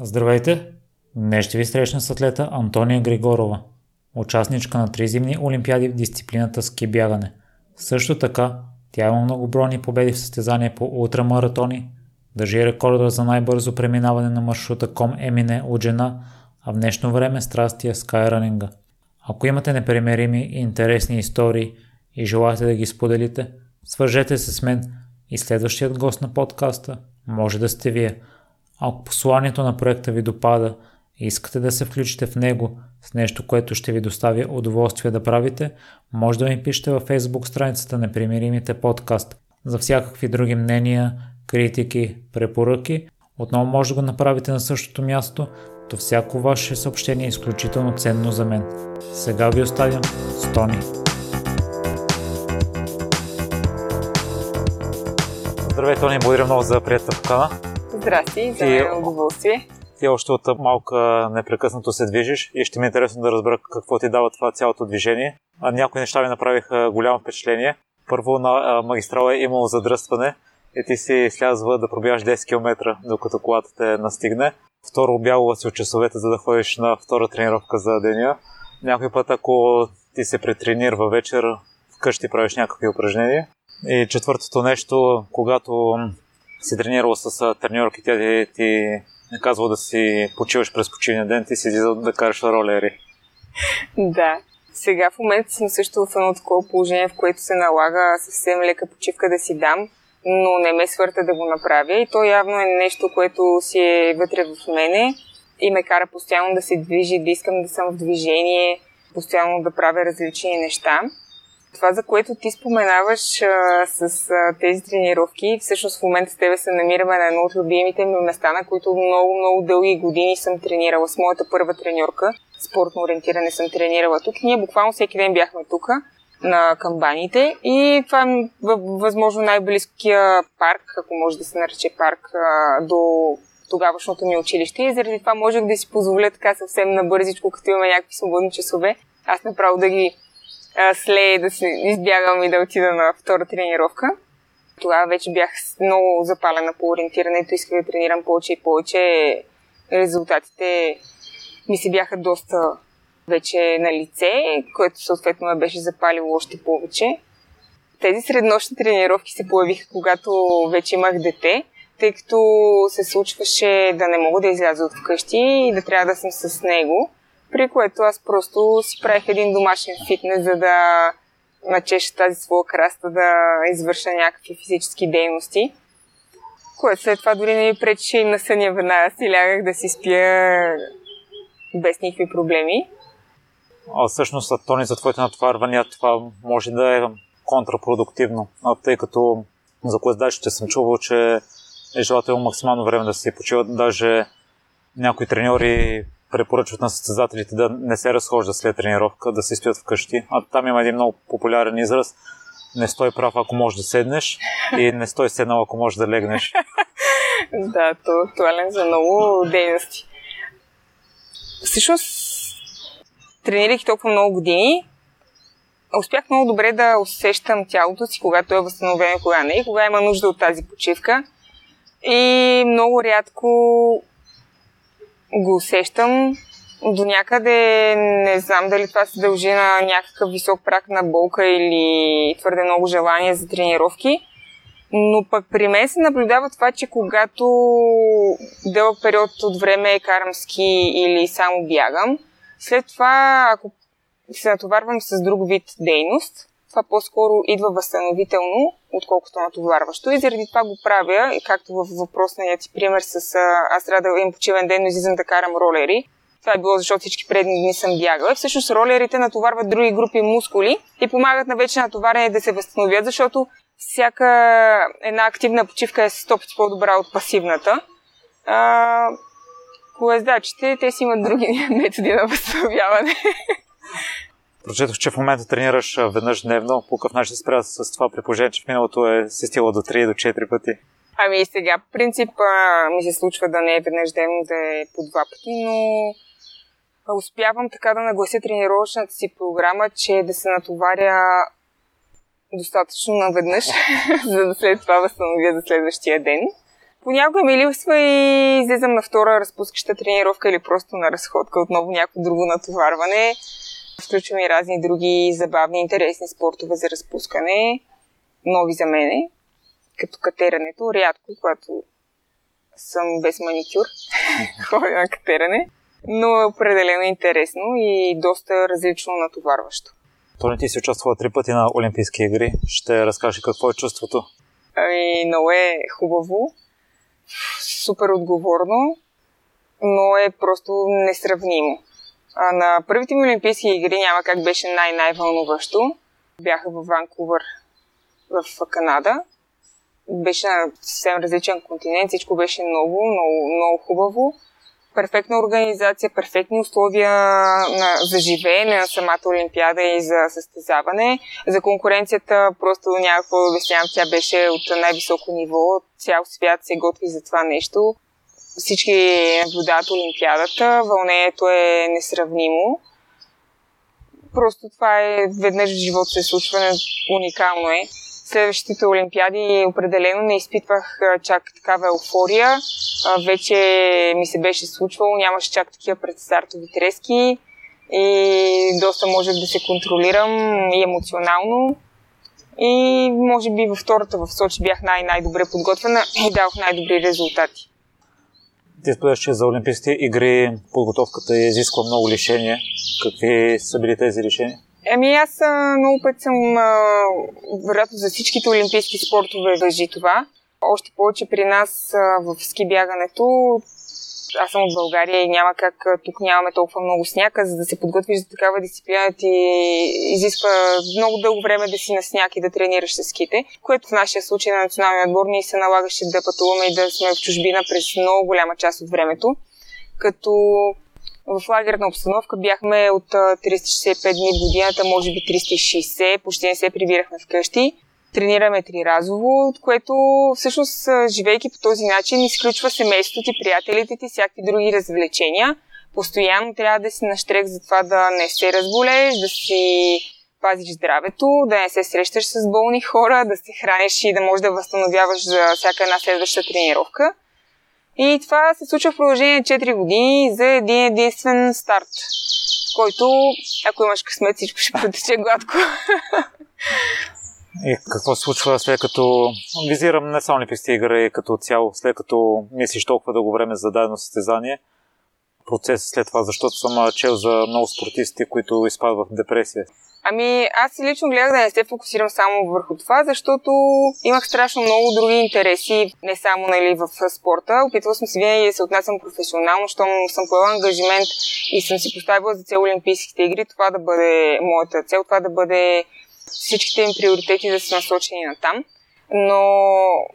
Здравейте! Днес ще ви срещна с атлета Антония Григорова, участничка на три зимни олимпиади в дисциплината ски бягане. Също така, тя има многобройни победи в състезания по ултрамаратони, държи рекорда за най-бързо преминаване на маршрута Ком Емине от жена, а в днешно време страстия скайранинга. Ако имате непремерими и интересни истории и желаете да ги споделите, свържете се с мен и следващият гост на подкаста може да сте вие – ако посланието на проекта ви допада и искате да се включите в него с нещо, което ще ви достави удоволствие да правите, може да ми пишете във Facebook страницата на Примиримите подкаст. За всякакви други мнения, критики, препоръки, отново може да го направите на същото място, то всяко ваше съобщение е изключително ценно за мен. Сега ви оставям с Тони. Здравей, Тони, благодаря много за приятелта покана. Здрасти, за мен е удоволствие. Ти още от малка непрекъснато се движиш и ще ми е интересно да разбера какво ти дава това цялото движение. А някои неща ми направиха голямо впечатление. Първо на магистрала е имало задръстване и ти си слязва да пробягаш 10 км, докато колата те настигне. Второ, обягва си от часовете, за да ходиш на втора тренировка за деня. Някой път, ако ти се претренирва вечер, вкъщи правиш някакви упражнения. И четвъртото нещо, когато си тренирал с треньорки, тя ти, ти е казвал да си почиваш през почивния ден, ти си излизал да караш ролери. Да. Сега в момента съм също в едно такова положение, в което се налага съвсем лека почивка да си дам, но не ме свърта да го направя и то явно е нещо, което си е вътре в мене и ме кара постоянно да се движи, да искам да съм в движение, постоянно да правя различни неща това, за което ти споменаваш а, с а, тези тренировки, всъщност в момента с тебе се намираме на едно от любимите ми места, на които много, много дълги години съм тренирала. С моята първа треньорка, спортно ориентиране съм тренирала тук. Ние буквално всеки ден бяхме тук на камбаните и това е възможно най-близкия парк, ако може да се нарече парк, а, до тогавашното ми училище и заради това можех да си позволя така съвсем набързичко, като имаме някакви свободни часове, аз направо да ги след да се избягам и да отида на втора тренировка. Тогава вече бях много запалена по ориентирането, исках да тренирам повече и повече. Резултатите ми се бяха доста вече на лице, което съответно ме беше запалило още повече. Тези среднощни тренировки се появиха, когато вече имах дете, тъй като се случваше да не мога да изляза от вкъщи и да трябва да съм с него при което аз просто си правих един домашен фитнес, за да начеша тази своя краста да извърша някакви физически дейности. Което след това дори не ми пречеше и на съня веднага си лягах да си спя без никакви проблеми. А всъщност, Тони, за твоите натоварвания това може да е контрапродуктивно, тъй като за класдачите съм чувал, че е желателно максимално време да се почиват. Даже някои треньори препоръчват на състезателите да не се разхождат след тренировка, да се стоят вкъщи. А там има един много популярен израз. Не стой прав, ако можеш да седнеш и не стой седнал, ако можеш да легнеш. да, то е актуален за много дейности. Всъщност, тренирах толкова много години, успях много добре да усещам тялото си, когато е възстановено, кога не и кога има нужда от тази почивка. И много рядко го усещам. До някъде не знам дали това се дължи на някакъв висок прак на болка или твърде много желание за тренировки. Но пък при мен се наблюдава това, че когато дълъг период от време карам ски или само бягам, след това, ако се натоварвам с друг вид дейност, това по-скоро идва възстановително, отколкото натоварващо. И заради това го правя, и както в въпросния ти пример с аз трябва да имам почивен ден, но излизам да карам ролери. Това е било защото всички предни дни съм бягала. Всъщност ролерите натоварват други групи мускули и помагат на вече натоварени да се възстановят, защото всяка една активна почивка е 100 пъти по-добра от пасивната. А, колездачите, те си имат други методи на възстановяване. Прочетох, че в момента тренираш веднъж дневно. По какъв начин се справя с това при положение, че в миналото е се стигало до 3 до 4 пъти? Ами сега, по принцип, ми се случва да не е веднъж дневно, да е по два пъти, но успявам така да наглася тренировъчната си програма, че да се натоваря достатъчно наведнъж, за да след това възстановя за следващия ден. Понякога ми липсва и излизам на втора разпускаща тренировка или просто на разходка, отново някакво друго натоварване. Включвам и разни други забавни, интересни спортове за разпускане, нови за мене, като катерането, рядко, когато съм без маникюр, ходя на катеране, но е определено интересно и доста различно натоварващо. Тони, ти си участвала три пъти на Олимпийски игри. Ще разкажи какво е чувството? Ами, много е хубаво, супер отговорно, но е просто несравнимо. На първите ми Олимпийски игри няма как беше най-най-вълнуващо. Бяха в Ванкувър, в Канада. Беше на съвсем различен континент, всичко беше много, много, много хубаво перфектна организация, перфектни условия на, за живеене на самата Олимпиада и за състезаване. За конкуренцията просто няма какво да обяснявам. Тя беше от най-високо ниво. Цял свят се готви за това нещо. Всички наблюдават Олимпиадата. Вълнението е несравнимо. Просто това е веднъж в живота се случва. Уникално е следващите Олимпиади определено не изпитвах чак такава еуфория. Вече ми се беше случвало, нямаше чак такива предстартови трески и доста можех да се контролирам и емоционално. И може би във втората в Сочи бях най-най-добре подготвена и дадох най-добри резултати. Ти че за Олимпийските игри подготовката изисква много лишения. Какви са били тези решения? Еми аз много път съм, вероятно за всичките олимпийски спортове въжи това. Още повече при нас в ски бягането, аз съм от България и няма как, тук нямаме толкова много сняг, за да се подготвиш за такава дисциплина ти изисква много дълго време да си на сняг и да тренираш с ските, което в нашия случай на националния отбор ни се налагаше да пътуваме и да сме в чужбина през много голяма част от времето. Като в лагерна обстановка бяхме от 365 дни в годината, може би 360, почти не се прибирахме вкъщи. Тренираме триразово, от което всъщност, живейки по този начин, изключва семейството ти, приятелите ти, всякакви други развлечения. Постоянно трябва да си наштрек за това да не се разболееш, да си пазиш здравето, да не се срещаш с болни хора, да се храниш и да можеш да възстановяваш за всяка една следваща тренировка. И това се случва в продължение на 4 години за един единствен старт, който, ако имаш късмет, всичко ще протече гладко. И какво се случва след като визирам не само Олимпийските игри като цяло, след като мислиш толкова дълго време за дадено състезание, процес след това, защото съм чел за много спортисти, които изпадват в депресия. Ами, аз лично гледах да не се фокусирам само върху това, защото имах страшно много други интереси, не само нали, в спорта. Опитвала съм се винаги да се отнасям професионално, щом съм поела ангажимент и съм си поставила за цел Олимпийските игри, това да бъде моята цел, това да бъде всичките им приоритети да са насочени на там но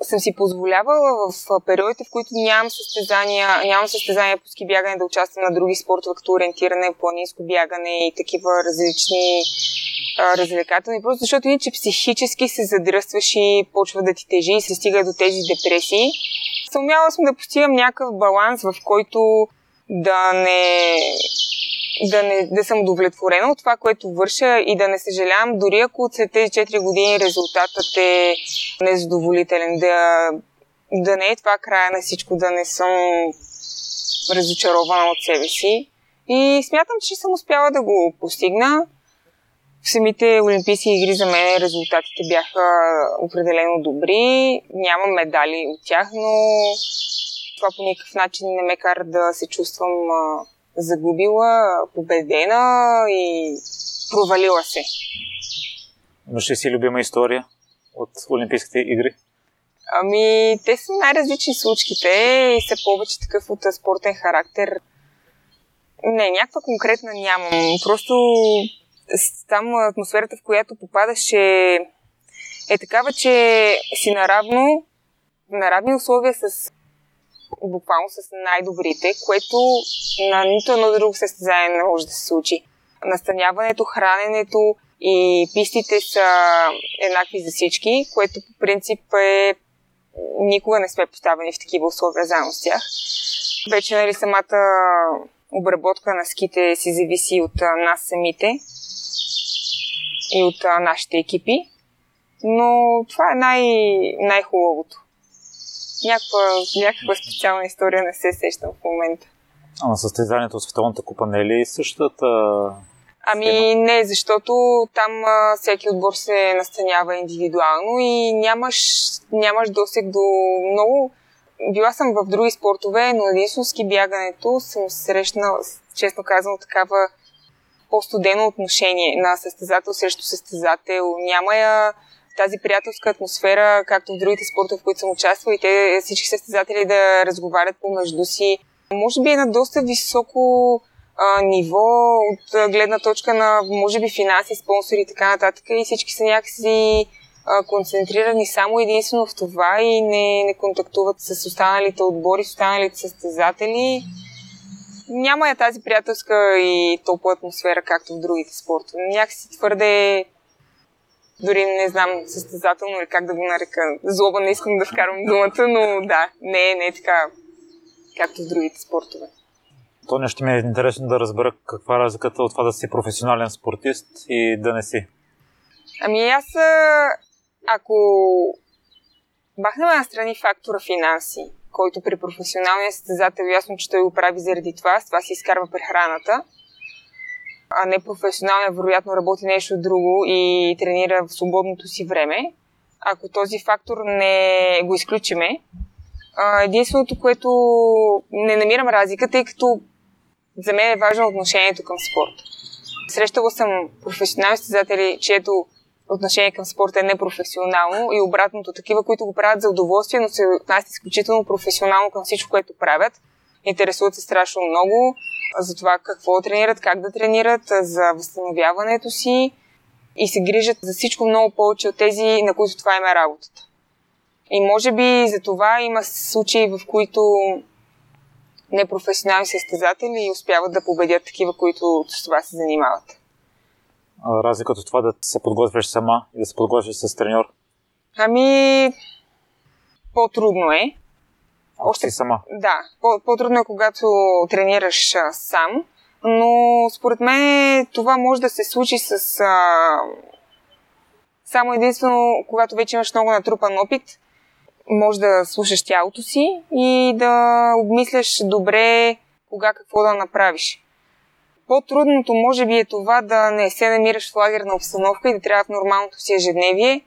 съм си позволявала в периодите, в които нямам състезания, нямам състезания по ски бягане да участвам на други спортове, като ориентиране, планинско бягане и такива различни развлекателни, просто защото иначе психически се задръстваш и почва да ти тежи и се стига до тези депресии. Съумяла съм да постигам някакъв баланс, в който да не да, не, да съм удовлетворена от това, което върша и да не съжалявам, дори ако след тези 4 години резултатът е незадоволителен, да, да не е това края на всичко, да не съм разочарована от себе си. И смятам, че съм успяла да го постигна. В самите Олимпийски игри за мен резултатите бяха определено добри. Нямам медали от тях, но това по никакъв начин не ме кара да се чувствам загубила, победена и провалила се. Имаш ли си любима история от Олимпийските игри? Ами, те са най-различни случките и са повече такъв от спортен характер. Не, някаква конкретна нямам. Просто там атмосферата, в която попадаш е, е такава, че си наравно, на равни условия с буквално с най-добрите, което на нито едно друго състезание не може да се случи. Настаняването, храненето и пистите са еднакви за всички, което по принцип е никога не сме поставени в такива условия заедно с тях. Вече нали, самата обработка на ските си зависи от нас самите и от нашите екипи, но това е най- най-хубавото. Някаква, някаква специална история не се сещам в момента. А на състезанието от Световната купа не е ли същата Ами не, защото там а, всеки отбор се настанява индивидуално и нямаш, нямаш досег до много... Била съм в други спортове, но единствено ски бягането съм срещнала, честно казано, такава по-студено отношение на състезател срещу състезател. Няма я тази приятелска атмосфера, както в другите спортове, в които съм участвала и те всички състезатели да разговарят помежду си. Може би е на доста високо а, ниво от гледна точка на, може би, финанси, спонсори и така нататък. И всички са някакси а, концентрирани само единствено в това и не, не контактуват с останалите отбори, с останалите състезатели. Няма я тази приятелска и толкова атмосфера, както в другите спортове. Някакси твърде дори не знам състезателно или как да го нарека. Злоба не искам да вкарвам думата, но да, не, не е така, както в другите спортове. То нещо ми е интересно да разбера каква е разликата от това да си професионален спортист и да не си. Ами аз, ако бахнем на страни фактора финанси, който при професионалния състезател ясно, че той го прави заради това, с това си изкарва прехраната, а не професионалния, вероятно работи нещо друго и тренира в свободното си време. Ако този фактор не го изключиме, единственото, което не намирам разлика, тъй като за мен е важно отношението към спорта. Срещала съм професионални състезатели, чието отношение към спорта е непрофесионално и обратното такива, които го правят за удоволствие, но се отнасят изключително професионално към всичко, което правят. Интересуват се страшно много за това какво тренират, как да тренират, за възстановяването си и се грижат за всичко много повече от тези, на които това има работата. И може би за това има случаи, в които непрофесионални състезатели успяват да победят такива, които с това се занимават. Разликата от това да се подготвяш сама и да се подготвяш с треньор? Ами, по-трудно е. Още си сама? Да, по-трудно е когато тренираш а, сам, но според мен това може да се случи с а, само единствено, когато вече имаш много натрупан опит може да слушаш тялото си и да обмисляш добре кога какво да направиш. По-трудното може би е това да не се намираш в лагерна обстановка и да трябва в нормалното си ежедневие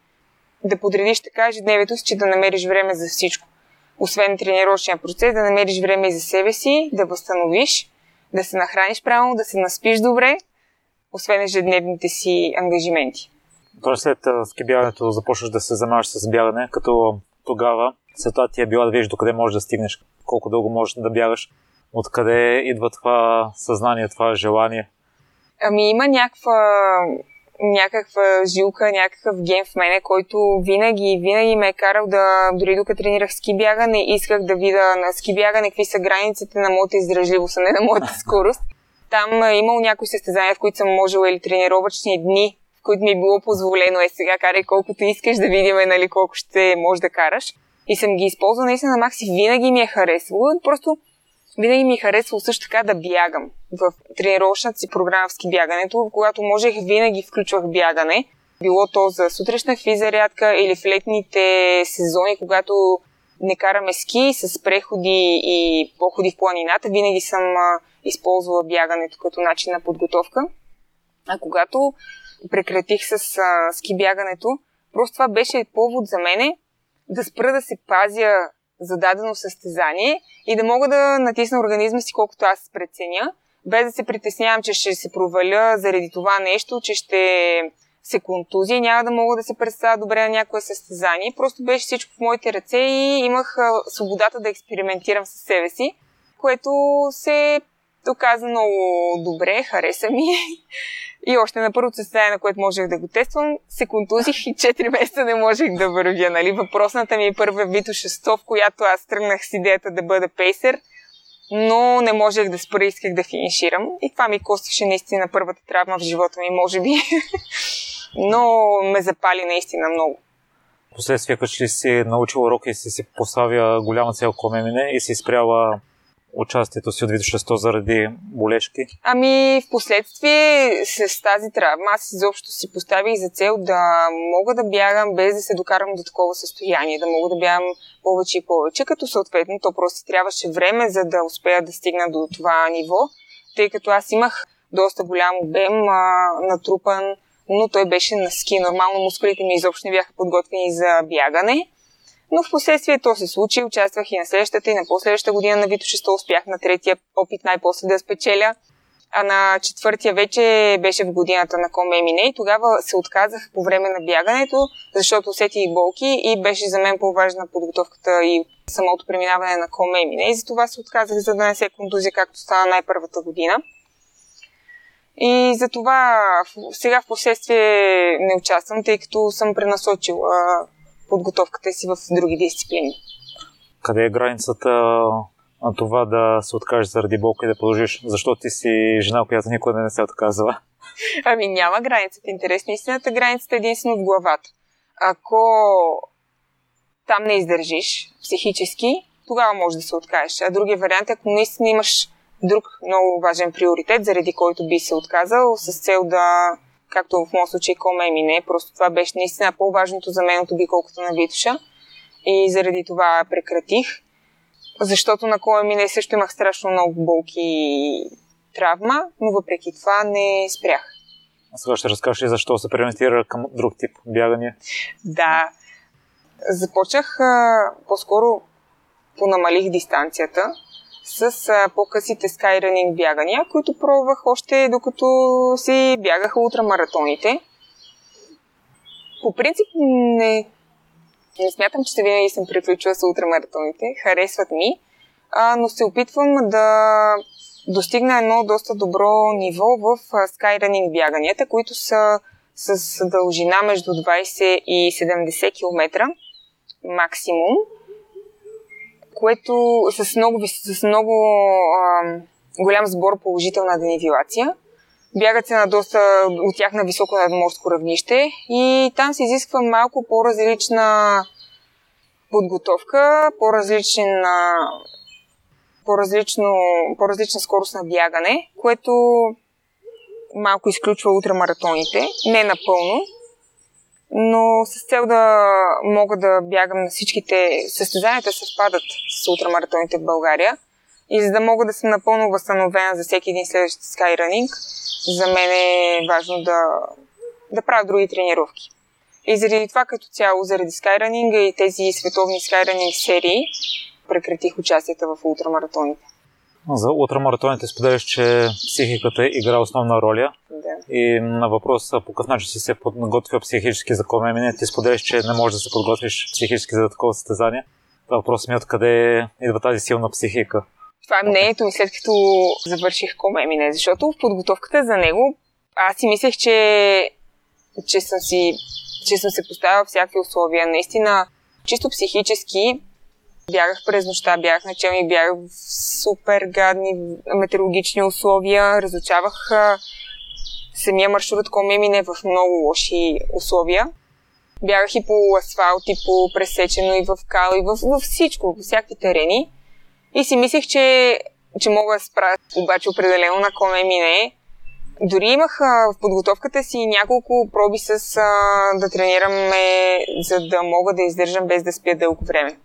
да подредиш така ежедневието си, че да намериш време за всичко. Освен тренировъчния процес, да намериш време и за себе си, да възстановиш, да се нахраниш правилно, да се наспиш добре, освен ежедневните си ангажименти. Тоест след скибяването започваш да се занимаваш с бягане, като тогава света ти е била да видиш докъде можеш да стигнеш, колко дълго можеш да бягаш, откъде идва това съзнание, това желание? Ами има някаква, някаква жилка, някакъв ген в мене, който винаги, винаги ме е карал да, дори докато тренирах ски бягане, исках да видя на ски бягане какви са границите на моята издръжливост, а не на моята скорост. Там е имал някои състезания, в които съм можела или тренировъчни дни които ми е било позволено е сега карай колкото искаш да видим нали, колко ще можеш да караш. И съм ги използвала наистина на макси. Винаги ми е харесвало. Просто винаги ми е също така да бягам. В тренировъчната си програма в ски бягането, когато можех, винаги включвах бягане. Било то за сутрешна физарядка или в летните сезони, когато не караме ски с преходи и походи в планината, винаги съм използвала бягането като начин на подготовка. А когато прекратих с а, ски бягането, просто това беше повод за мене да спра да се пазя за дадено състезание и да мога да натисна организма си колкото аз преценя, без да се притеснявам, че ще се проваля заради това нещо, че ще се контузия, няма да мога да се представя добре на някое състезание. Просто беше всичко в моите ръце и имах свободата да експериментирам със себе си, което се доказа много добре, хареса ми. И още на първото състояние, на което можех да го тествам, се контузих и 4 месеца не можех да вървя. Нали? Въпросната ми е първа Вито 600, в която аз тръгнах с идеята да бъда пейсер, но не можех да спра, исках да финиширам. И това ми костваше наистина първата травма в живота ми, може би. но ме запали наистина много. Последствие, като си научил урок и си си поставя голяма цел, коме мине и си спряла участието си от 100 заради болечки? Ами, в последствие с тази травма аз изобщо си поставих за цел да мога да бягам без да се докарам до такова състояние, да мога да бягам повече и повече, като съответно то просто трябваше време, за да успея да стигна до това ниво, тъй като аз имах доста голям обем, а, натрупан, но той беше на ски. Нормално мускулите ми изобщо не бяха подготвени за бягане. Но в последствие то се случи, участвах и на следващата и на последващата година на Вито 6 успях на третия опит най-после да спечеля. А на четвъртия вече беше в годината на Коме Емине и тогава се отказах по време на бягането, защото усетих болки и беше за мен по-важна подготовката и самото преминаване на Коме Емине и затова се отказах, за да не се контузия, както стана най-първата година. И затова сега в последствие не участвам, тъй като съм пренасочила подготовката си в други дисциплини. Къде е границата на това да се откажеш заради болка и да продължиш? Защо ти си жена, която никога не се отказва? Ами няма граница. В интерес на истината границата е единствено в главата. Ако там не издържиш психически, тогава може да се откажеш. А другия вариант е, ако наистина имаш друг много важен приоритет, заради който би се отказал, с цел да както в моят случай Коме мине, просто това беше наистина по-важното за мен от оби колкото на Витуша. И заради това прекратих, защото на Коме мине също имах страшно много болки и травма, но въпреки това не спрях. А сега ще разкажеш ли защо се преориентира към друг тип бягане? Да. Започнах по-скоро понамалих дистанцията с а, по-късите скайранинг бягания, които пробвах още докато си бягаха ултрамаратоните. По принцип не, не смятам, че винаги съм приключила с ултрамаратоните. Харесват ми, а, но се опитвам да достигна едно доста добро ниво в скайранинг бяганията, които са с дължина между 20 и 70 км максимум което с много, с много а, голям сбор положителна денивилация. Бягат се на доста от тях на високо надморско равнище и там се изисква малко по-различна подготовка, по-различен, по-различно, по-различна скорост на бягане, което малко изключва ултрамаратоните. Не напълно, но с цел да мога да бягам на всичките състезанията съвпадат с ултрамаратоните в България и за да мога да съм напълно възстановена за всеки един следващ скайранинг, за мен е важно да, да правя други тренировки. И заради това като цяло, заради скайранинга и тези световни скайранинг серии, прекратих участията в ултрамаратоните. За ултрамаратоните споделяш, че психиката игра основна роля. Да. И на въпроса по какъв начин си се подготвил психически за Комемине, ти споделяш, че не можеш да се подготвиш психически за такова състезание. Това въпрос ми е откъде идва тази силна психика. Това е мнението ми след като завърших Комемине, защото в подготовката за него аз си мислех, че, че, съм си, че съм се поставила всякакви условия. Наистина, чисто психически Бягах през нощта, бях на челни, бях в супер гадни метеорологични условия, разучавах самия маршрут, ме мине в много лоши условия. Бягах и по асфалт, и по пресечено, и в кал, и в, в всичко, в всякакви терени. И си мислех, че, че мога да спра, обаче определено на коме мине. Дори имах а, в подготовката си няколко проби с а, да тренираме, за да мога да издържам без да спя дълго време.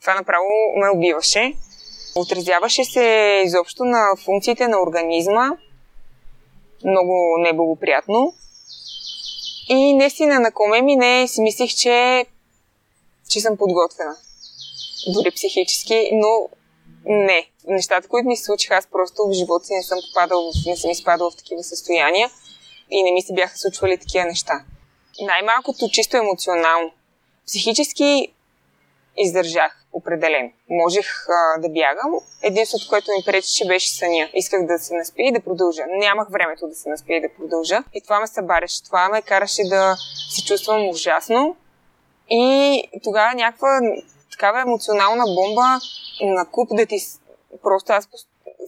Това направо ме убиваше. Отразяваше се изобщо на функциите на организма. Много неблагоприятно. И наистина на коме ми не си мислих, че, че съм подготвена. Дори психически, но не. Нещата, които ми се случиха, аз просто в живота си не съм попадал, не съм изпадал в такива състояния и не ми се бяха случвали такива неща. Най-малкото чисто емоционално. Психически издържах определен. Можех а, да бягам. Единството, което ми пречеше, беше съня. Исках да се наспя и да продължа. Нямах времето да се наспя и да продължа. И това ме събареше. Това ме караше да се чувствам ужасно. И тогава някаква такава емоционална бомба на куп да ти... Просто аз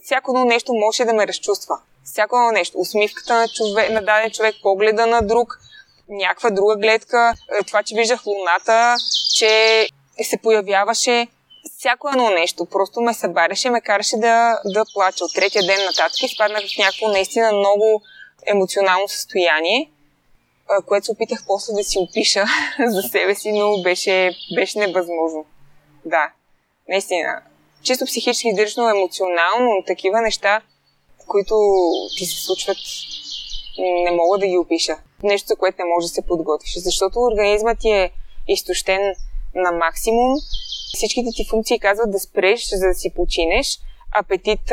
всяко едно нещо може да ме разчувства. Всяко едно нещо. Усмивката на, човек, на даден човек, погледа на друг, някаква друга гледка, е, това, че виждах луната, че се появяваше всяко едно нещо. Просто ме събаряше, ме караше да, да плача. От третия ден нататък изпаднах в някакво наистина много емоционално състояние, което се опитах после да си опиша за себе си, но беше, беше невъзможно. Да, наистина. Чисто психически издържано, емоционално, такива неща, които ти се случват, не мога да ги опиша. Нещо, за което не може да се подготвиш. Защото организмът ти е изтощен на максимум. Всичките ти функции казват да спреш, за да си починеш. Апетит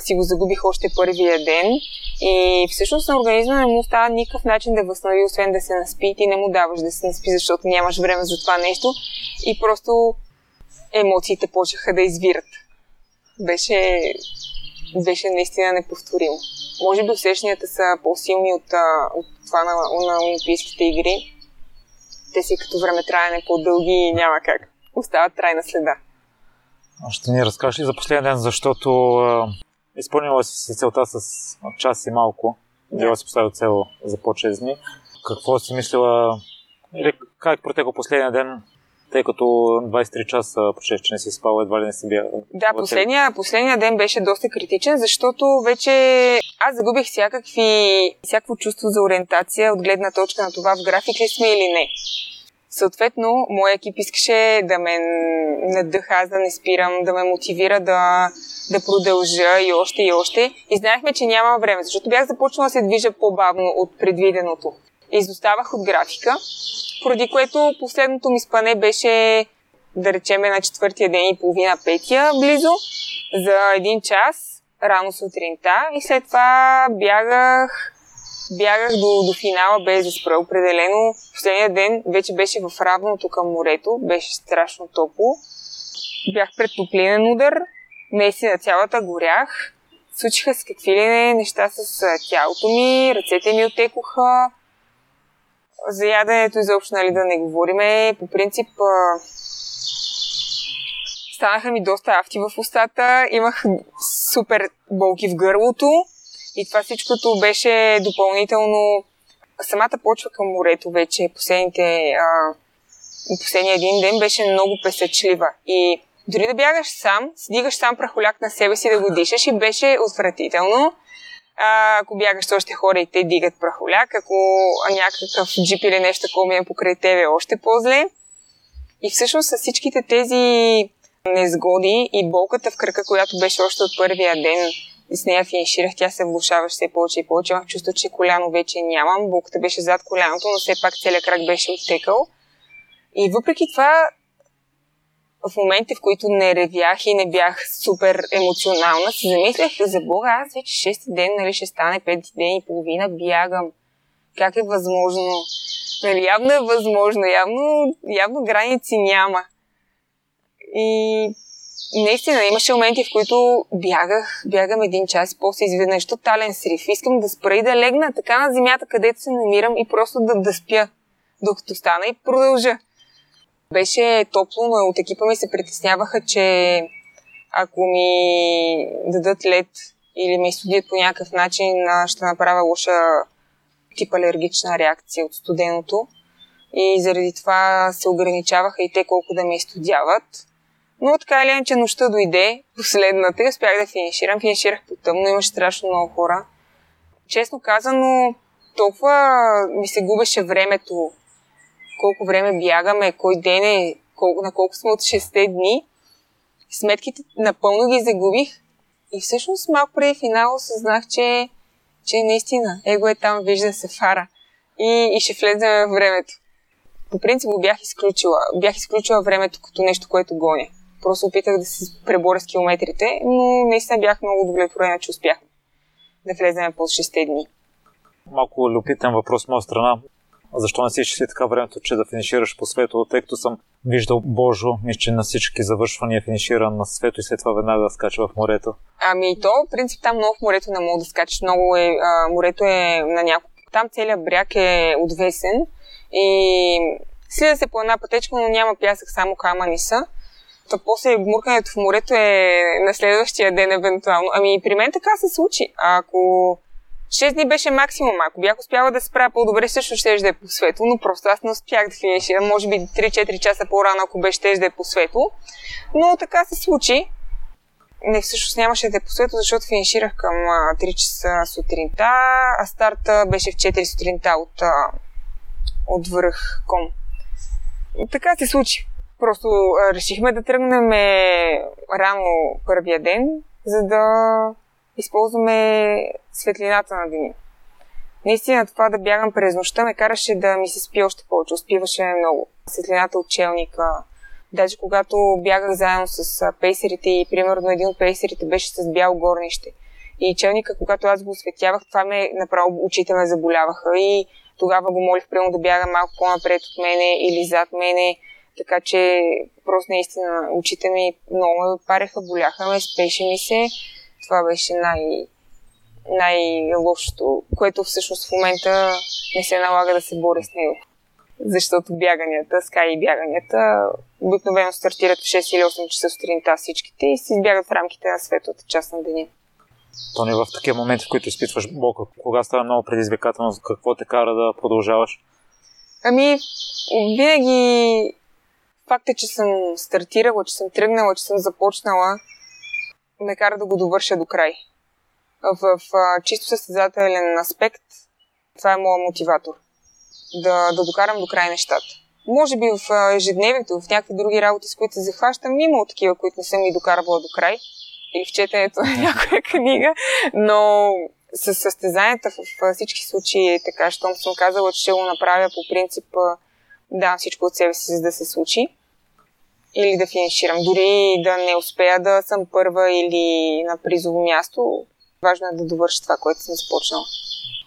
си го загубих още първия ден и всъщност на организма не му става никакъв начин да възстанови, освен да се наспи. Ти не му даваш да се наспи, защото нямаш време за това нещо и просто емоциите почнаха да извират. Беше, беше наистина неповторимо. Може би усещанията са по-силни от, от това на, на Олимпийските игри. Те си като време траене по-дълги и няма как. Остават трайна следа. Ще ни разкажеш ли за последния ден, защото е, изпълнила си целта с час и малко. Била си поставил цел за по-6 дни. Какво си мислила или как протекал последния ден тъй като 23 часа почти че не си спал, едва ли не си бяга. Да, последния, последния ден беше доста критичен, защото вече аз загубих всякакви, всякакво чувство за ориентация от гледна точка на това в график ли сме или не. Съответно, моя екип искаше да ме надъха, аз да не спирам, да ме мотивира да, да продължа и още и още. И знаехме, че няма време, защото бях започнала да се движа по-бавно от предвиденото. Изоставах от графика поради което последното ми спане беше, да речем, на четвъртия ден и половина, петия близо, за един час, рано сутринта и след това бягах бягах до, до финала без да спра. Определено последния ден вече беше в равното към морето, беше страшно топло. Бях пред топлинен удар, наистина цялата горях. Случиха с какви ли не неща с тялото ми, ръцете ми отекоха, за яденето изобщо, нали, да не говориме. По принцип, а... станаха ми доста афти в устата, имах супер болки в гърлото и това всичкото беше допълнително самата почва към морето вече последните а, последния един ден беше много песъчлива и дори да бягаш сам, дигаш сам прахоляк на себе си да го дишаш и беше отвратително. А, ако бягаш още хора и те дигат прахоляк, ако някакъв джип или нещо такова ми е покрай тебе, още по-зле. И всъщност с всичките тези незгоди и болката в кръка, която беше още от първия ден, с нея финиширах, тя се влушаваше все повече и повече. Имах чувство, че коляно вече нямам. Болката беше зад коляното, но все пак целият крак беше оттекал. И въпреки това в момента, в които не ревях и не бях супер емоционална, се замислях за Бога, аз вече 6 ден, нали, ще стане 5 ден и половина, бягам. Как е възможно? Нали, явно е възможно, явно, явно граници няма. И наистина имаше моменти, в които бягах, бягам един час, после изведнъж тотален срив. Искам да спра и да легна така на земята, където се намирам и просто да, да спя, докато стана и продължа. Беше топло, но от екипа ми се притесняваха, че ако ми дадат лед или ме студият по някакъв начин, ще направя лоша тип алергична реакция от студеното. И заради това се ограничаваха и те колко да ме изстудяват. Но така или иначе нощта дойде, последната и успях да финиширам. Финиширах по тъмно, имаше страшно много хора. Честно казано, толкова ми се губеше времето колко време бягаме, кой ден е, колко, на колко сме от 6 дни. Сметките напълно ги загубих и всъщност малко преди финал осъзнах, че, че наистина его е там, вижда се фара и, и ще влезем в времето. По принцип го бях изключила. Бях изключила времето като нещо, което гоня. Просто опитах да се преборя с километрите, но наистина бях много удовлетворена, че успях да влезем по 6 дни. Малко любитен въпрос от моя страна защо не си изчисли така времето, че да финишираш по свето, тъй като съм виждал Божо, мисля, че на всички завършвания финишира на свето и след това веднага да скача в морето. Ами то, в принцип, там много в морето не мога да скачаш. Много е, а, морето е на няколко. Там целият бряг е отвесен и слиза се по една пътечка, но няма пясък, само камъни са. Та после гмуркането в морето е на следващия ден евентуално. Ами при мен така се случи. Ако 6 дни беше максимум. Ако бях успяла да се справя по-добре, също ще да е по свето, но просто аз не успях да финиширам. Може би 3-4 часа по-рано, ако беше ще да е по свето. Но така се случи. Не, всъщност нямаше да е по свето, защото финиширах към 3 часа сутринта, а старта беше в 4 сутринта от, от връх ком. Така се случи. Просто решихме да тръгнем рано първия ден, за да използваме светлината на деня. Наистина това да бягам през нощта ме караше да ми се спи още повече. Успиваше много. Светлината от челника. Даже когато бягах заедно с пейсерите и примерно един от пейсерите беше с бяло горнище. И челника, когато аз го осветявах, това ме направо очите ме заболяваха и тогава го молих прямо да бяга малко по-напред от мене или зад мене. Така че просто наистина очите ми много ме пареха, боляха ме, спеше ми се това беше най- най-лошото, което всъщност в момента не се налага да се боря с него. Защото бяганията, скай бяганията, обикновено стартират в 6 или 8 часа сутринта всичките и се избягат в рамките на светлата част на деня. Тони, в такива моменти, в които изпитваш болка, кога става много предизвикателно, какво те кара да продължаваш? Ами, винаги факта, че съм стартирала, че съм тръгнала, че съм започнала, ме кара да го довърша до край. В, в, чисто състезателен аспект, това е моят мотиватор. Да, да докарам до край нещата. Може би в ежедневието, в някакви други работи, с които се захващам, има такива, които не съм ги докарвала до край. Или в четенето на някоя книга. Но с състезанията в всички случаи е така, щом съм казала, че ще го направя по принцип, да, всичко от себе си, за да се случи или да финиширам. Дори да не успея да съм първа или на призово място, важно е да довърша това, което съм започнал.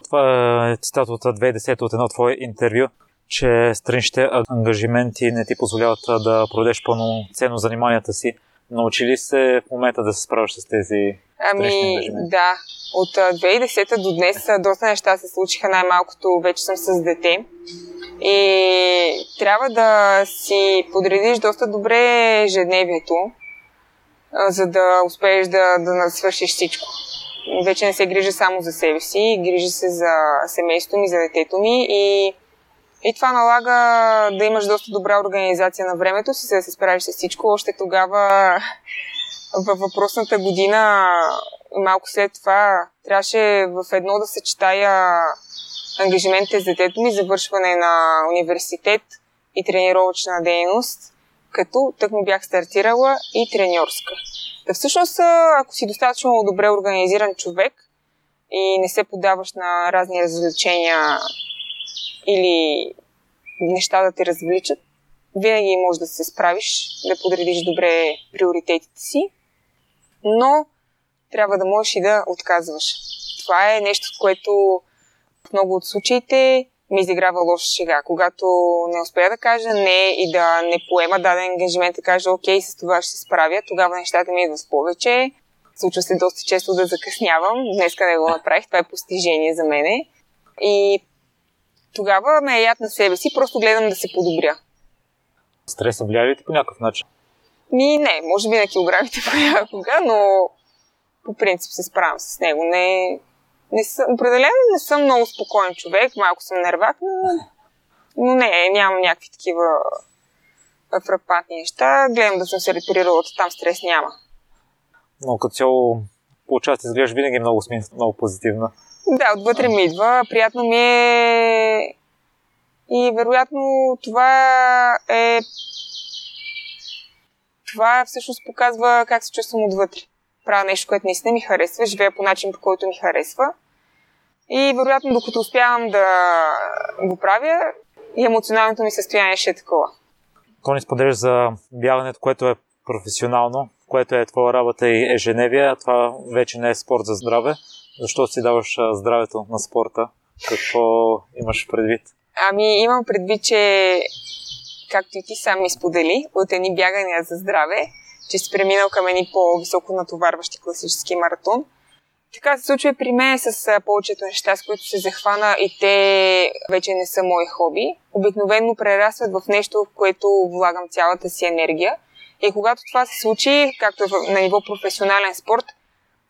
Това е цитат от 2010 от едно твое интервю, че страничните ангажименти не ти позволяват да проведеш пълноценно заниманията си. Научи ли се в момента да се справиш с тези Ами, да. От 2010 до днес доста неща се случиха. Най-малкото вече съм с дете. И трябва да си подредиш доста добре ежедневието, за да успееш да, да свършиш всичко. Вече не се грижа само за себе си, грижа се за семейството ми, за детето ми и, и това налага да имаш доста добра организация на времето си, за да се справиш с всичко. Още тогава, във въпросната година, малко след това, трябваше в едно да съчетая ангажиментите с детето ми, завършване на университет и тренировъчна дейност, като тък му бях стартирала и треньорска. Да всъщност, ако си достатъчно добре организиран човек и не се подаваш на разни развлечения или неща да те развличат, винаги можеш да се справиш, да подредиш добре приоритетите си, но трябва да можеш и да отказваш. Това е нещо, което в много от случаите ми изиграва лоша шега. Когато не успея да кажа не и да не поема даден ангажимент, да кажа окей, с това ще се справя, тогава нещата ми идват повече. Случва се доста често да закъснявам. Днеска не го направих, това е постижение за мене. И тогава ме е яд на себе си, просто гледам да се подобря. Стреса влияе ли ти по някакъв начин? Ми не, може би на килограмите понякога, но по принцип се справям с него. Не, не съм, определено не съм много спокоен човек, малко съм нервак, но, но не, нямам някакви такива фрапатни неща. Гледам да съм се репарирала, там стрес няма. Но като цяло по участие изглеждаш винаги много смин, много позитивна. Да, отвътре ми идва. Приятно ми е и вероятно това е това всъщност показва как се чувствам отвътре правя нещо, което наистина ми харесва, живея по начин, по който ми харесва. И вероятно, докато успявам да го правя, и емоционалното ми състояние ще е такова. Тони споделяш за бягането, което е професионално, което е твоя работа и ежедневие, а това вече не е спорт за здраве. Защо си даваш здравето на спорта? Какво имаш предвид? Ами, имам предвид, че както и ти сам ми сподели, от едни бягания за здраве, че си преминал към едни по-високо натоварващи класически маратон. Така се случва и при мен с повечето неща, с които се захвана и те вече не са мои хоби. Обикновено прерастват в нещо, в което влагам цялата си енергия. И когато това се случи, както на ниво професионален спорт,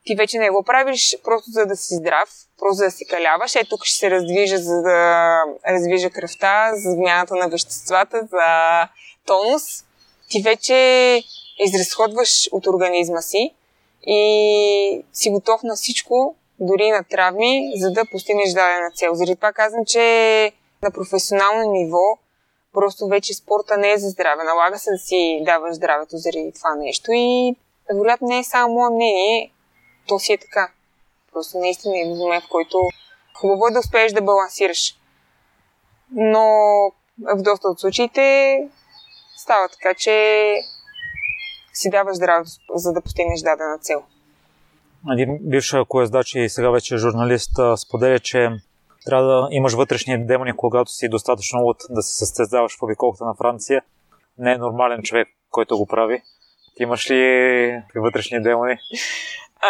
ти вече не го правиш просто за да си здрав, просто за да си каляваш. Е, тук ще се раздвижа, за да раздвижа кръвта, за змяната на веществата, за тонус. Ти вече изразходваш от организма си и си готов на всичко, дори на травми, за да постигнеш дадена цел. Заради това казвам, че на професионално ниво просто вече спорта не е за здраве. Налага се да си даваш здравето заради това нещо и вероятно не е само мое мнение, то си е така. Просто наистина е момент, в който хубаво е да успееш да балансираш. Но в доста от случаите става така, че си даваш здравето, за да постигнеш дадена цел. Един бивш коездач и сега вече журналист споделя, че трябва да имаш вътрешни демони, когато си достатъчно луд да се състезаваш в обиколката на Франция. Не е нормален човек, който го прави. Ти имаш ли вътрешни демони?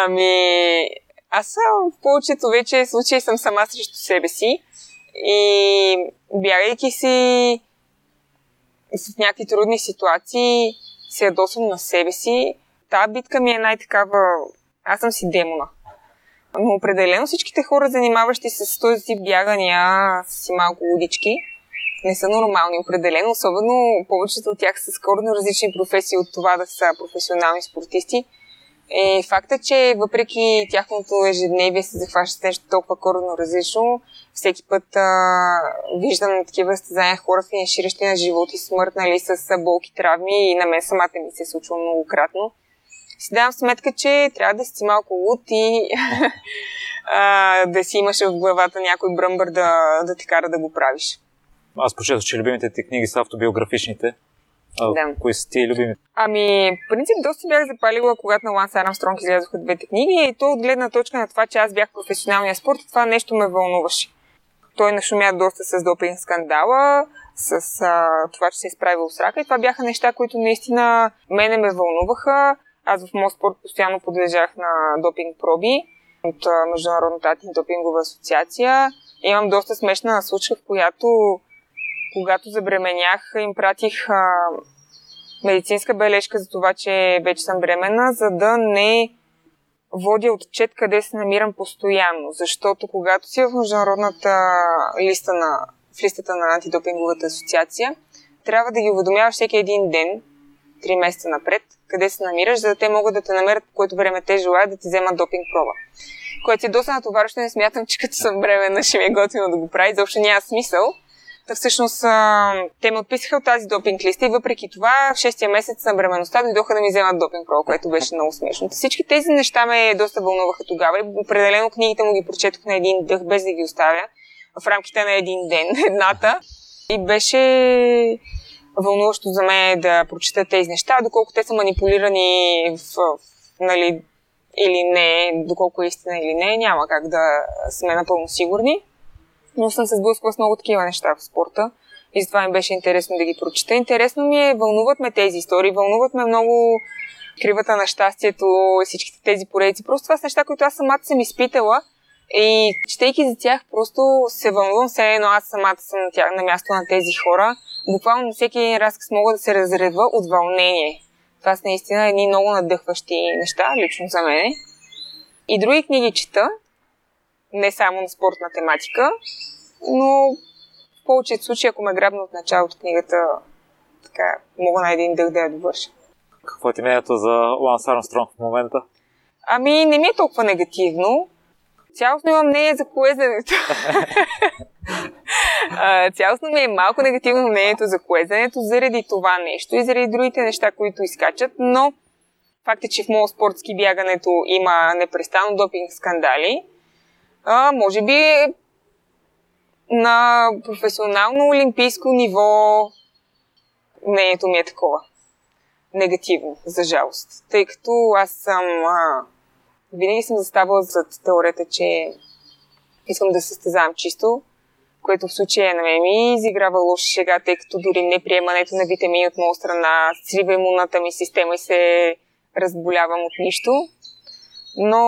Ами, аз съм в повечето вече случаи съм сама срещу себе си и бягайки си в някакви трудни ситуации, се ядосвам на себе си. Та битка ми е най-такава... Аз съм си демона. Но определено всичките хора, занимаващи се с този тип бягания, си малко лудички. Не са нормални, определено. Особено повечето от тях са скорно различни професии от това да са професионални спортисти. И факта, че въпреки тяхното ежедневие се захваща с нещо толкова коренно различно, всеки път а, виждам такива състезания хора финиширащи на живот и смърт, нали, с болки, травми и на мен самата ми се е случило многократно. Си давам сметка, че трябва да си малко луд и а, да си имаш в главата някой бръмбър да, да те кара да го правиш. Аз прочетох, че любимите ти книги са автобиографичните. А, да. Кои са ти любими? Ами, принцип, доста бях запалила, когато на Ланс Армстронг излязоха двете книги и то от гледна точка на това, че аз бях професионалния спорт, това нещо ме вълнуваше. Той нашумя доста с допинг скандала, с а, това, че се е изправил с рака и това бяха неща, които наистина мене ме вълнуваха. Аз в моят спорт постоянно подлежах на допинг проби от Международната антидопингова асоциация. Имам доста смешна случка, в която когато забременях, им пратих а, медицинска бележка за това, че вече съм бременна, за да не водя отчет къде се намирам постоянно. Защото когато си в международната листа на, в листата на антидопинговата асоциация, трябва да ги уведомяваш всеки един ден, три месеца напред, къде се намираш, за да те могат да те намерят по което време те желаят да ти вземат допинг проба. Което е доста натоварващо, не смятам, че като съм бременна ще ми е готино да го прави, изобщо няма смисъл. Та всъщност те ме отписаха от тази допинг листа и въпреки това в шестия месец на бременността дойдоха да ми вземат допинг проба, което беше много смешно. Всички тези неща ме доста вълнуваха тогава и определено книгите му ги прочетох на един дъх, без да ги оставя в рамките на един ден, едната. И беше вълнуващо за мен да прочета тези неща, доколко те са манипулирани в, в нали, или не, доколко е истина или не, няма как да сме напълно сигурни но съм се сблъсквала с много такива неща в спорта и затова ми беше интересно да ги прочета. Интересно ми е, вълнуват ме тези истории, вълнуват ме много кривата на щастието, всичките тези поредици. Просто това са неща, които аз самата съм изпитала и четейки за тях, просто се вълнувам все едно аз самата съм на, тях, на място на тези хора. Буквално на всеки един разказ мога да се разрева от вълнение. Това са наистина едни много надъхващи неща, лично за мен. И други книги чета, не само на спортна тематика, но в повечето случаи, ако ме грабна от началото книгата, така, мога на един дъх да я довърша. Какво е ти мнението за Ланс Армстронг в момента? Ами, не ми е толкова негативно. Цялостно имам мнение за коезането. Цялостно ми е малко негативно мнението за коезането заради това нещо и заради другите неща, които изкачат, но факт е, че в моят спортски бягането има непрестанно допинг скандали. А, може би на професионално олимпийско ниво мнението ми е такова. Негативно, за жалост. Тъй като аз съм... А, винаги съм заставала зад теорията, че искам да състезавам чисто, което в случая на мен ми изиграва лоша шега, тъй като дори не приемането на витамини от моя страна срива имунната ми система и се разболявам от нищо. Но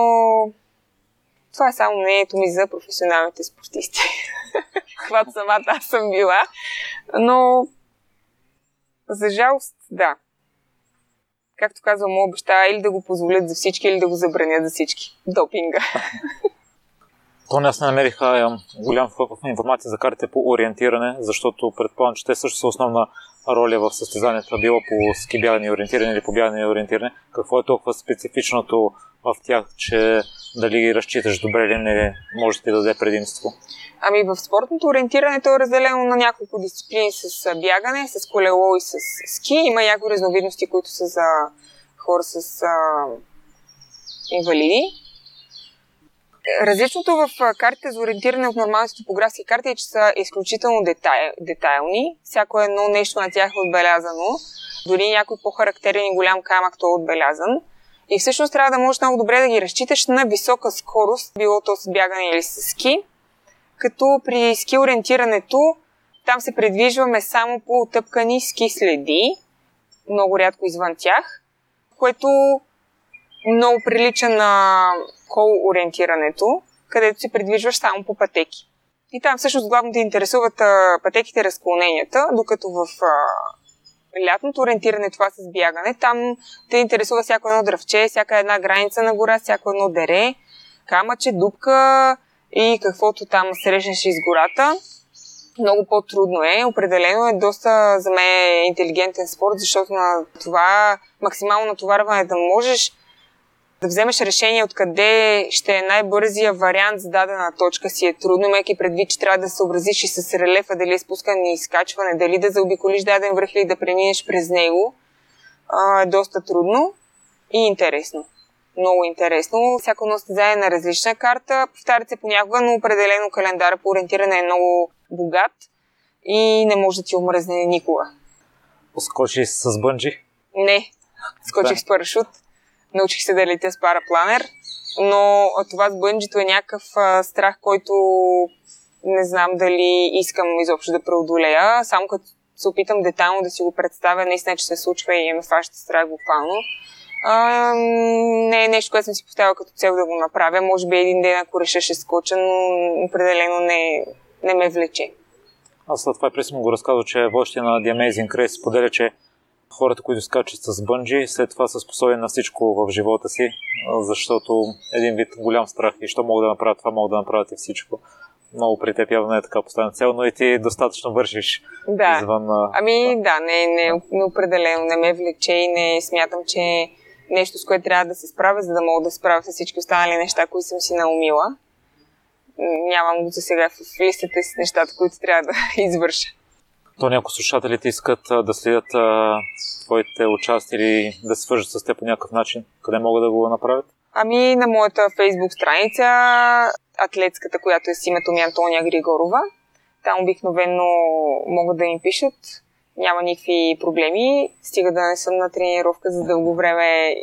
това е само мнението ми за професионалните спортисти. Хват самата аз съм била. Но, за жалост, да. както казва моят баща, или да го позволят за всички, или да го забранят за всички. Допинга. То не аз не намериха голям информация за картите по ориентиране, защото предполагам, че те също са основна роля в състезанията, било по ски и ориентиране или по бягане и ориентиране. Какво е толкова специфичното в тях, че дали разчиташ добре или не може да ти даде предимство? Ами в спортното ориентиране то е разделено на няколко дисциплини с бягане, с колело и с ски. Има някои разновидности, които са за хора с а, инвалиди. Различното в картите за ориентиране от нормалните топографски карти е, че са изключително детайл, детайлни. Всяко едно нещо на тях е отбелязано. Дори някой по-характерен и голям камък то е отбелязан. И всъщност трябва да можеш много добре да ги разчиташ на висока скорост, било то с бягане или с ски. Като при ски ориентирането там се предвижваме само по отъпкани ски следи, много рядко извън тях, което много прилича на кол ориентирането, където се придвижваш само по пътеки. И там всъщност главно да интересуват а, пътеките разклоненията, докато в а, лятното ориентиране, това с бягане, там те интересува всяко едно дръвче, всяка една граница на гора, всяко едно дере, камъче, дупка и каквото там срещнеш из гората. Много по-трудно е. Определено е доста за мен интелигентен спорт, защото на това максимално натоварване да можеш да вземеш решение откъде ще е най-бързия вариант за дадена точка си е трудно, меки предвид, че трябва да се съобразиш и с релефа, дали е спускане и изкачване, дали да заобиколиш даден връх или да преминеш през него, е доста трудно и интересно. Много интересно. Всяко едно състезание е на различна карта. Повтарят се понякога, но определено календар по ориентиране е много богат и не може да ти омръзне никога. Скочи с бънджи? Не. Скочих да. с парашут. Научих се да летя с парапланер, но това с бънджито е някакъв а, страх, който не знам дали искам изобщо да преодолея. Само като се опитам детайлно да си го представя, наистина, че се случва и ме фаща страх буквално. А, не е нещо, което съм си поставила като цел да го направя. Може би един ден, ако реша, ще скоча, но определено не, не ме влече. Аз след това съм го разказал, че водещия на The Amazing Race споделя, че хората, които скачат с бънджи, след това са способни на всичко в живота си, защото един вид голям страх и що могат да направят това, могат да направят и всичко. Много при теб явно е така поставена цел, но и ти достатъчно вършиш да. извън... Ами да, не, не, не определено, не ме влече и не смятам, че е нещо, с което трябва да се справя, за да мога да справя с всички останали неща, които съм си наумила. Нямам го за сега в листата си нещата, които трябва да извърша. То някои слушателите искат да следят твоите участия или да свържат с теб по някакъв начин. Къде могат да го направят? Ами на моята фейсбук страница, атлетската, която е с името ми Антония Григорова. Там обикновено могат да ми пишат. Няма никакви проблеми. Стига да не съм на тренировка за дълго време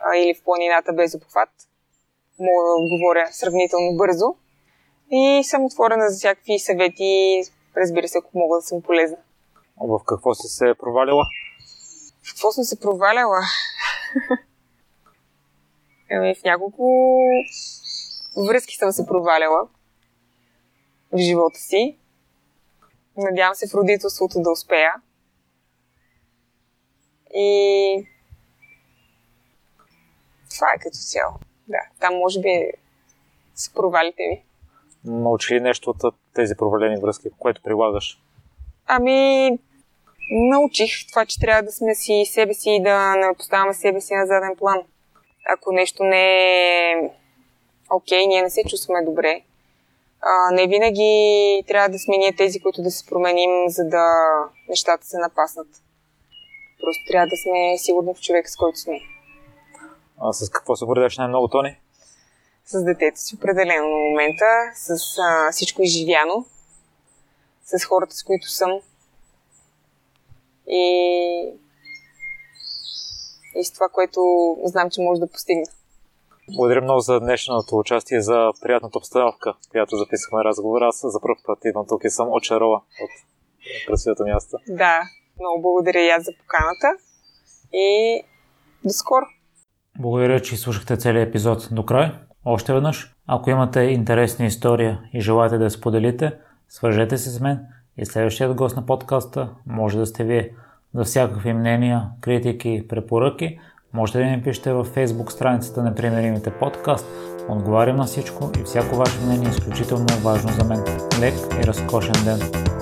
а, или в планината без обхват. Мога да отговоря сравнително бързо. И съм отворена за всякакви съвети, разбира се, ако мога да съм полезна. В какво си се провалила? В какво съм се проваляла? Ами в няколко връзки съм се проваляла в живота си. Надявам се в родителството да успея. И това е като цяло. Да, там може би са провалите ви. Научи ли нещо от тези провалени връзки, което прилагаш? Ами, научих това, че трябва да сме си себе си и да не поставяме себе си на заден план. Ако нещо не е окей, ние не се чувстваме добре. А, не винаги трябва да сме ние тези, които да се променим, за да нещата се напаснат. Просто трябва да сме сигурни в човека, с който сме. А с какво се гордеш най-много, Тони? С детето си определено на момента, с а, всичко изживяно, с хората, с които съм. И, и с това, което знам, че може да постигна. Благодаря много за днешното участие, за приятната обстановка, която записахме разговора. Аз за първ път идвам тук и съм очарова от красивото място. Да, много благодаря и аз за поканата и до скоро. Благодаря, че слушахте целият епизод до край. Още веднъж, ако имате интересна история и желаете да я споделите, свържете се с мен и следващият гост на подкаста може да сте вие. За всякакви мнения, критики, препоръки Можете да ни пишете във Facebook страницата на Примеримите подкаст. Отговарям на всичко и всяко ваше мнение е изключително важно за мен. Лек и разкошен ден!